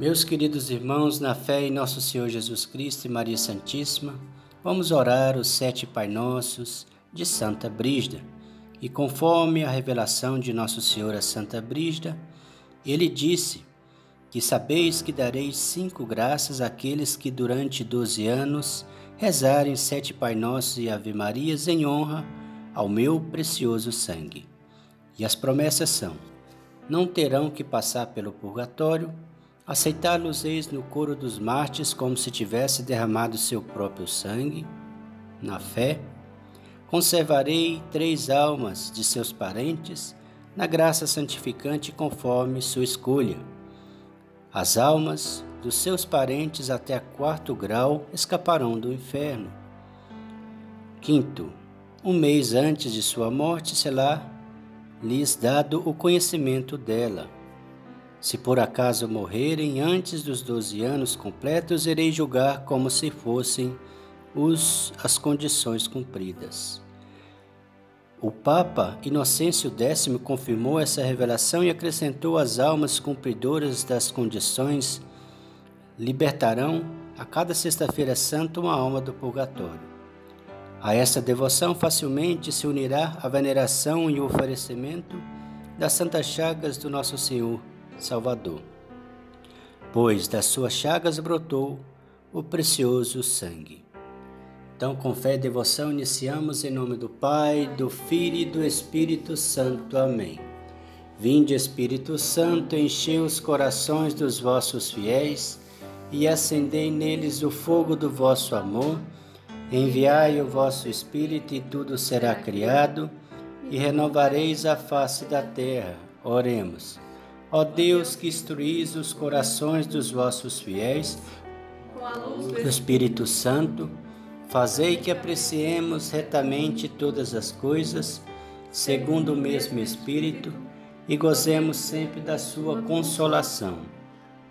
Meus queridos irmãos, na fé em nosso Senhor Jesus Cristo e Maria Santíssima, vamos orar os sete Pai Nossos de Santa Brígida. E conforme a revelação de nosso Senhor a Santa Brígida, ele disse que sabeis que dareis cinco graças àqueles que durante doze anos rezarem sete Pai Nossos e Ave Marias em honra ao meu precioso sangue. E as promessas são: não terão que passar pelo purgatório, aceitá-los eis no coro dos mártires como se tivesse derramado seu próprio sangue, na fé. Conservarei três almas de seus parentes na graça santificante conforme sua escolha. As almas dos seus parentes até quarto grau escaparão do inferno. Quinto, um mês antes de sua morte será lhes dado o conhecimento dela. Se por acaso morrerem antes dos doze anos completos, irei julgar como se fossem os, as condições cumpridas. O Papa Inocêncio X confirmou essa revelação e acrescentou as almas cumpridoras das condições libertarão a cada sexta-feira santa uma alma do purgatório. A esta devoção facilmente se unirá a veneração e o oferecimento das santas chagas do nosso Senhor Salvador, pois das suas chagas brotou o precioso sangue. Então, com fé e devoção, iniciamos em nome do Pai, do Filho e do Espírito Santo. Amém. Vinde, Espírito Santo, enchei os corações dos vossos fiéis e acendei neles o fogo do vosso amor. Enviai o vosso Espírito e tudo será criado, e renovareis a face da terra. Oremos. Ó Deus, que instruís os corações dos vossos fiéis, com a luz do Espírito Santo, fazei que apreciemos retamente todas as coisas, segundo o mesmo Espírito, e gozemos sempre da sua consolação.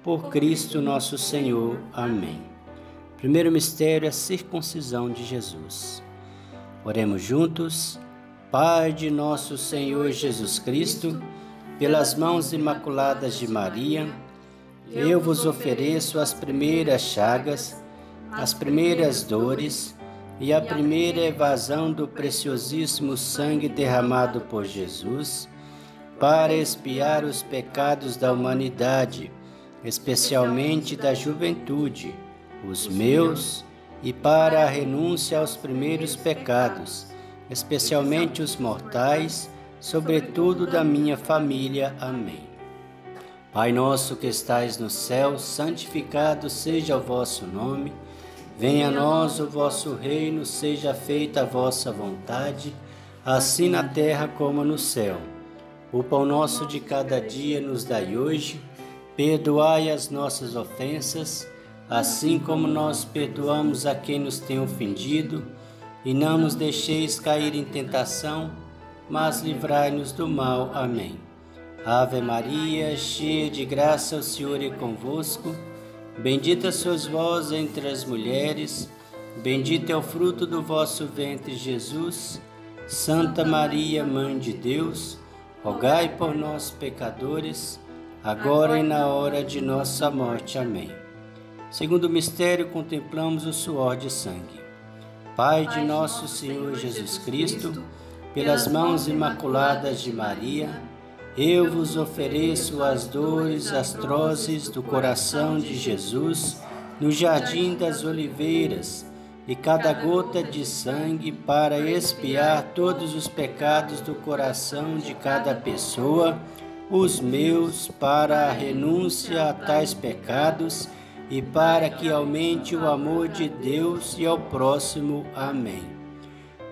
Por Cristo nosso Senhor. Amém. Primeiro mistério é a circuncisão de Jesus. Oremos juntos. Pai de nosso Senhor Jesus Cristo, pelas mãos imaculadas de Maria, eu vos ofereço as primeiras chagas, as primeiras dores e a primeira evasão do preciosíssimo sangue derramado por Jesus para expiar os pecados da humanidade, especialmente da juventude os meus, e para a renúncia aos primeiros pecados, especialmente os mortais, sobretudo da minha família. Amém. Pai nosso que estais no céu, santificado seja o vosso nome. Venha a nós o vosso reino, seja feita a vossa vontade, assim na terra como no céu. O pão nosso de cada dia nos dai hoje. Perdoai as nossas ofensas, assim como nós perdoamos a quem nos tem ofendido, e não nos deixeis cair em tentação, mas livrai-nos do mal. Amém. Ave Maria, cheia de graça, o Senhor é convosco. Bendita sois vós entre as mulheres, bendito é o fruto do vosso ventre, Jesus. Santa Maria, Mãe de Deus, rogai por nós, pecadores, agora e na hora de nossa morte. Amém. Segundo o mistério, contemplamos o suor de sangue. Pai de nosso Senhor Jesus Cristo, pelas mãos imaculadas de Maria, eu vos ofereço as dores atrozes do coração de Jesus no jardim das oliveiras e cada gota de sangue para expiar todos os pecados do coração de cada pessoa, os meus para a renúncia a tais pecados e para que aumente o amor de Deus e ao próximo. Amém.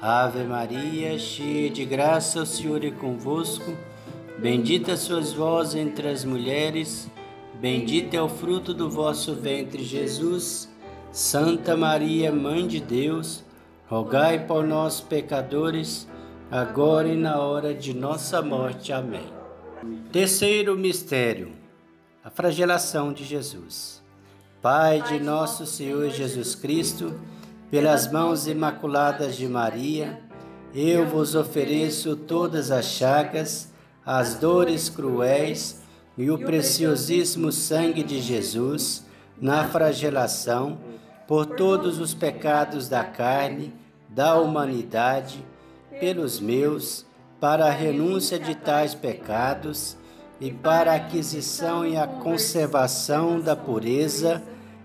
Ave Maria, cheia de graça, o Senhor é convosco. Bendita sois vós entre as mulheres, Bendito é o fruto do vosso ventre, Jesus. Santa Maria, Mãe de Deus, rogai por nós, pecadores, agora e na hora de nossa morte. Amém. Terceiro mistério: a flagelação de Jesus. Pai de nosso Senhor Jesus Cristo, pelas mãos imaculadas de Maria, eu vos ofereço todas as chagas, as dores cruéis e o preciosíssimo sangue de Jesus na flagelação por todos os pecados da carne, da humanidade, pelos meus, para a renúncia de tais pecados e para a aquisição e a conservação da pureza,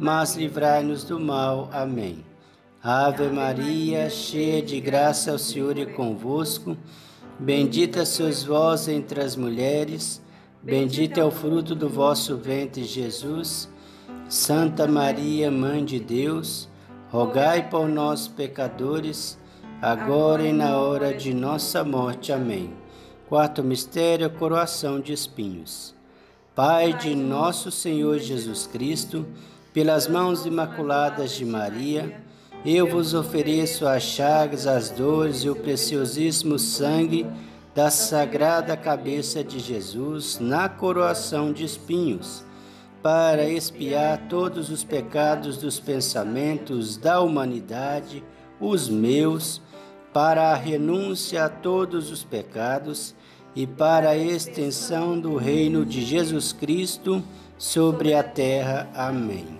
mas livrai-nos do mal. Amém. Ave Maria, cheia de graça, o Senhor é convosco. Bendita sois vós entre as mulheres, bendito é o fruto do vosso ventre, Jesus. Santa Maria, Mãe de Deus, rogai por nós, pecadores, agora e na hora de nossa morte. Amém. Quarto mistério, coroação de espinhos. Pai de nosso Senhor Jesus Cristo, pelas mãos imaculadas de Maria, eu vos ofereço as chagas, as dores e o preciosíssimo sangue da sagrada cabeça de Jesus na coroação de espinhos, para expiar todos os pecados dos pensamentos da humanidade, os meus, para a renúncia a todos os pecados e para a extensão do reino de Jesus Cristo sobre a terra. Amém.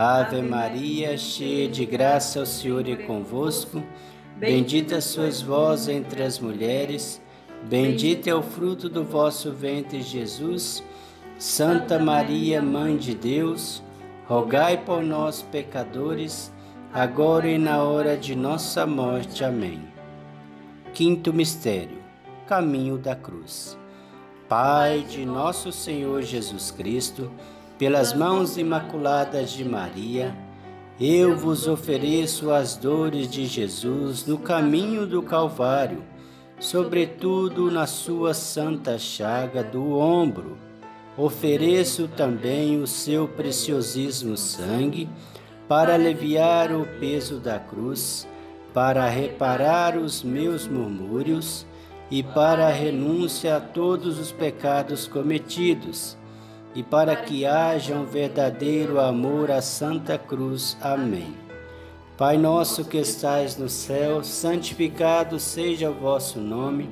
Ave Maria, cheia de graça, o Senhor é convosco. Bendita sois vós entre as mulheres, bendito é o fruto do vosso ventre, Jesus. Santa Maria, Mãe de Deus, rogai por nós, pecadores, agora e na hora de nossa morte. Amém. Quinto mistério: Caminho da Cruz. Pai de nosso Senhor Jesus Cristo, pelas mãos imaculadas de Maria, eu vos ofereço as dores de Jesus no caminho do Calvário, sobretudo na sua santa chaga do ombro. Ofereço também o seu preciosíssimo sangue para aliviar o peso da cruz, para reparar os meus murmúrios e para a renúncia a todos os pecados cometidos e para que haja um verdadeiro amor à Santa Cruz. Amém. Pai nosso que estais no céu, santificado seja o vosso nome.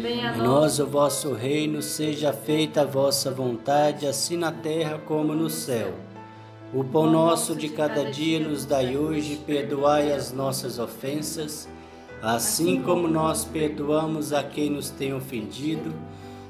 Venha a nós o vosso reino, seja feita a vossa vontade, assim na terra como no céu. O pão nosso de cada dia nos dai hoje, perdoai as nossas ofensas, assim como nós perdoamos a quem nos tem ofendido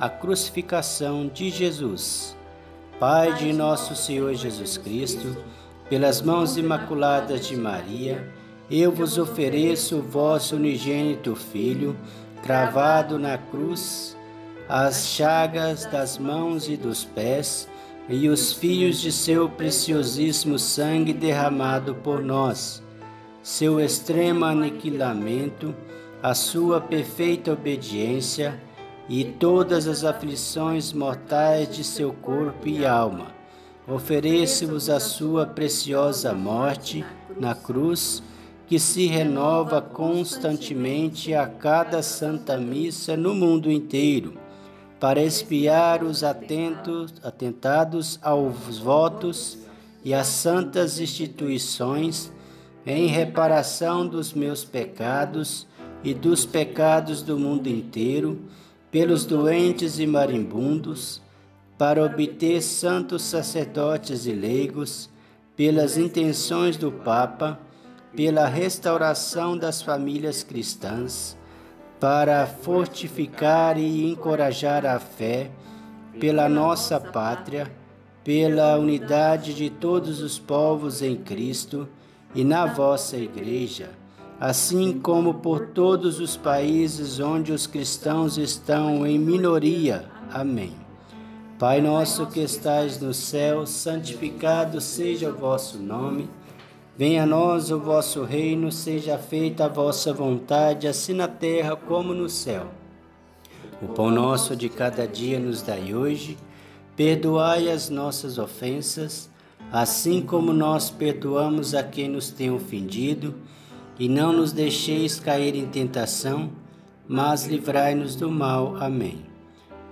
a crucificação de Jesus. Pai de nosso Senhor Jesus Cristo, pelas mãos imaculadas de Maria, eu vos ofereço o vosso unigênito Filho, cravado na cruz, as chagas das mãos e dos pés, e os fios de seu preciosíssimo sangue derramado por nós, seu extremo aniquilamento, a sua perfeita obediência e todas as aflições mortais de seu corpo e alma. Ofereço-vos a sua preciosa morte na cruz, que se renova constantemente a cada santa missa no mundo inteiro, para espiar os atentos, atentados aos votos e às santas instituições, em reparação dos meus pecados e dos pecados do mundo inteiro, pelos doentes e marimbundos, para obter santos sacerdotes e leigos, pelas intenções do Papa, pela restauração das famílias cristãs, para fortificar e encorajar a fé, pela nossa pátria, pela unidade de todos os povos em Cristo e na vossa Igreja assim como por todos os países onde os cristãos estão em minoria. Amém. Pai nosso que estais no céu, santificado seja o vosso nome. Venha a nós o vosso reino, seja feita a vossa vontade, assim na terra como no céu. O pão nosso de cada dia nos dai hoje. Perdoai as nossas ofensas, assim como nós perdoamos a quem nos tem ofendido e não nos deixeis cair em tentação, mas livrai-nos do mal. Amém.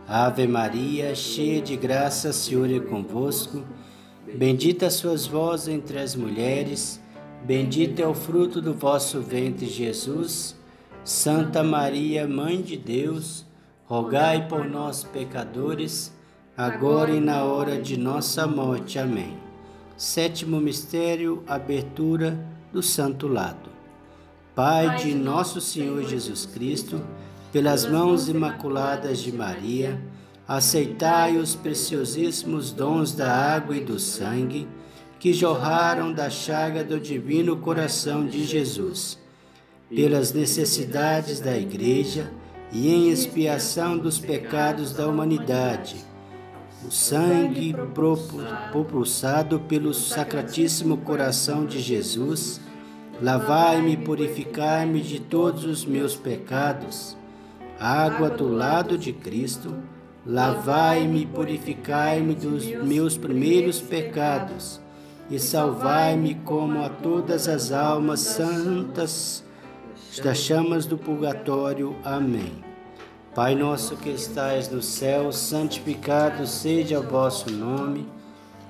Ave Maria, cheia de graça, Senhor é convosco. Bendita sois vós entre as mulheres, bendito é o fruto do vosso ventre, Jesus. Santa Maria, Mãe de Deus, rogai por nós, pecadores, agora e na hora de nossa morte. Amém. Sétimo mistério, abertura do Santo Lado. Pai de nosso Senhor Jesus Cristo, pelas mãos imaculadas de Maria, aceitai os preciosíssimos dons da água e do sangue que jorraram da chaga do divino coração de Jesus, pelas necessidades da Igreja e em expiação dos pecados da humanidade. O sangue propulsado pelo Sacratíssimo Coração de Jesus Lavai-me e purificai-me de todos os meus pecados. Água do lado de Cristo, lavai-me e purificai-me dos meus primeiros pecados, e salvai-me como a todas as almas santas das chamas do purgatório. Amém. Pai nosso que estais no céu, santificado seja o vosso nome.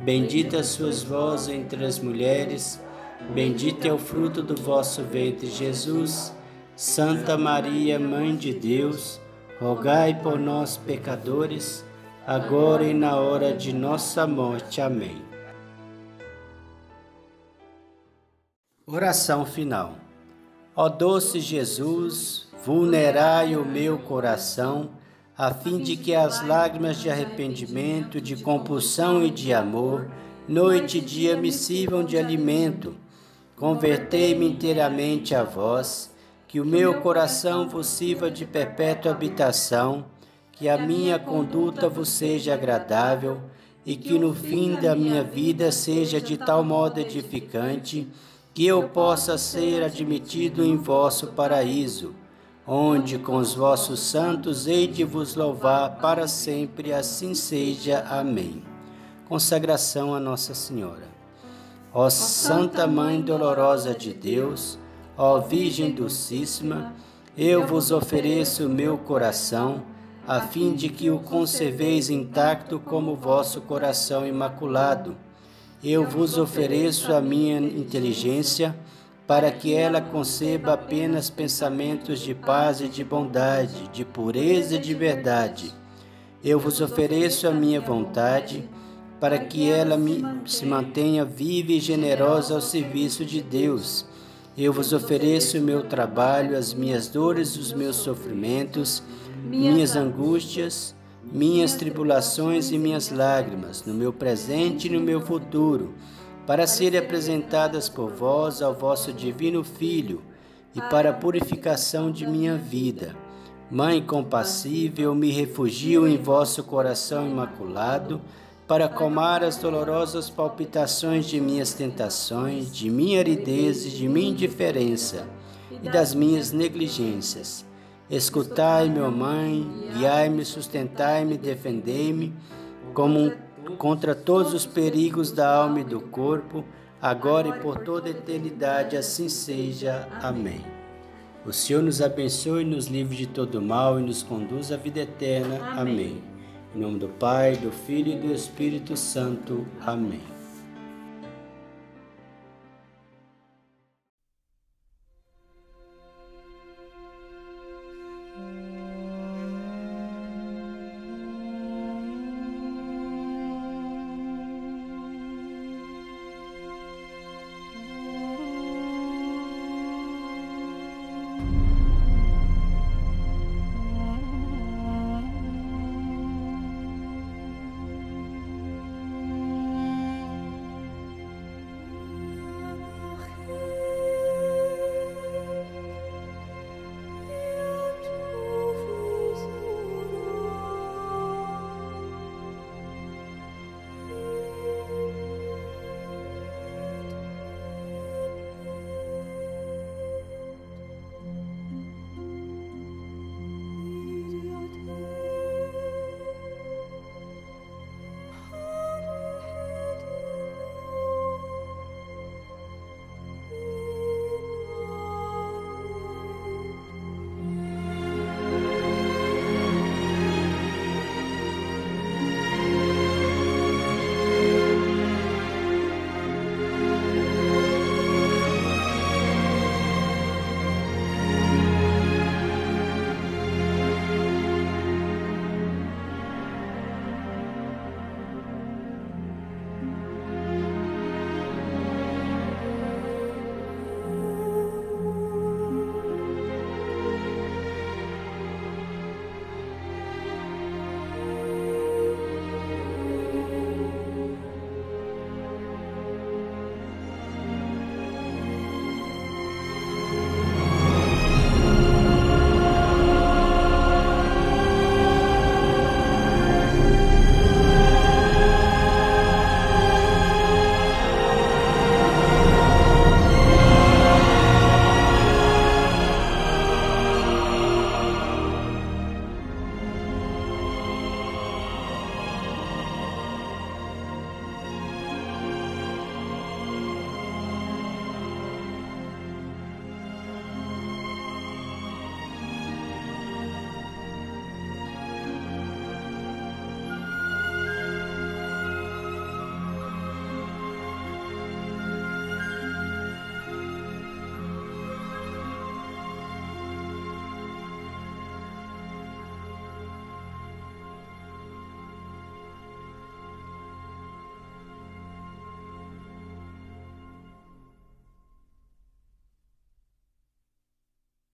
Bendita sois vós entre as mulheres, bendito é o fruto do vosso ventre, Jesus. Santa Maria, Mãe de Deus, rogai por nós, pecadores, agora e na hora de nossa morte. Amém. Oração final. Ó doce Jesus, vulnerai o meu coração a fim de que as lágrimas de arrependimento, de compulsão e de amor, noite e dia me sirvam de alimento. Convertei-me inteiramente a vós, que o meu coração vos sirva de perpétua habitação, que a minha conduta vos seja agradável e que no fim da minha vida seja de tal modo edificante que eu possa ser admitido em vosso paraíso onde com os vossos santos hei de vos louvar para sempre, assim seja. Amém. Consagração a Nossa Senhora. Ó Santa Mãe dolorosa de Deus, ó Virgem Dulcíssima, eu vos ofereço o meu coração, a fim de que o conserveis intacto como vosso coração imaculado. Eu vos ofereço a minha inteligência, para que ela conceba apenas pensamentos de paz e de bondade, de pureza e de verdade. Eu vos ofereço a minha vontade, para que ela me, se mantenha viva e generosa ao serviço de Deus. Eu vos ofereço o meu trabalho, as minhas dores, os meus sofrimentos, minhas angústias, minhas tribulações e minhas lágrimas, no meu presente e no meu futuro, para serem apresentadas por vós ao vosso divino Filho e para a purificação de minha vida. Mãe compassível, me refugio em vosso coração imaculado, para acalmar as dolorosas palpitações de minhas tentações, de minha aridez e de minha indiferença e das minhas negligências. Escutai-me, ó Mãe, guiai-me, sustentai-me, defendei-me como contra todos os perigos da alma e do corpo, agora e por toda a eternidade, assim seja. Amém. O Senhor nos abençoe, nos livre de todo mal e nos conduz à vida eterna. Amém. Em nome do Pai, do Filho e do Espírito Santo. Amém.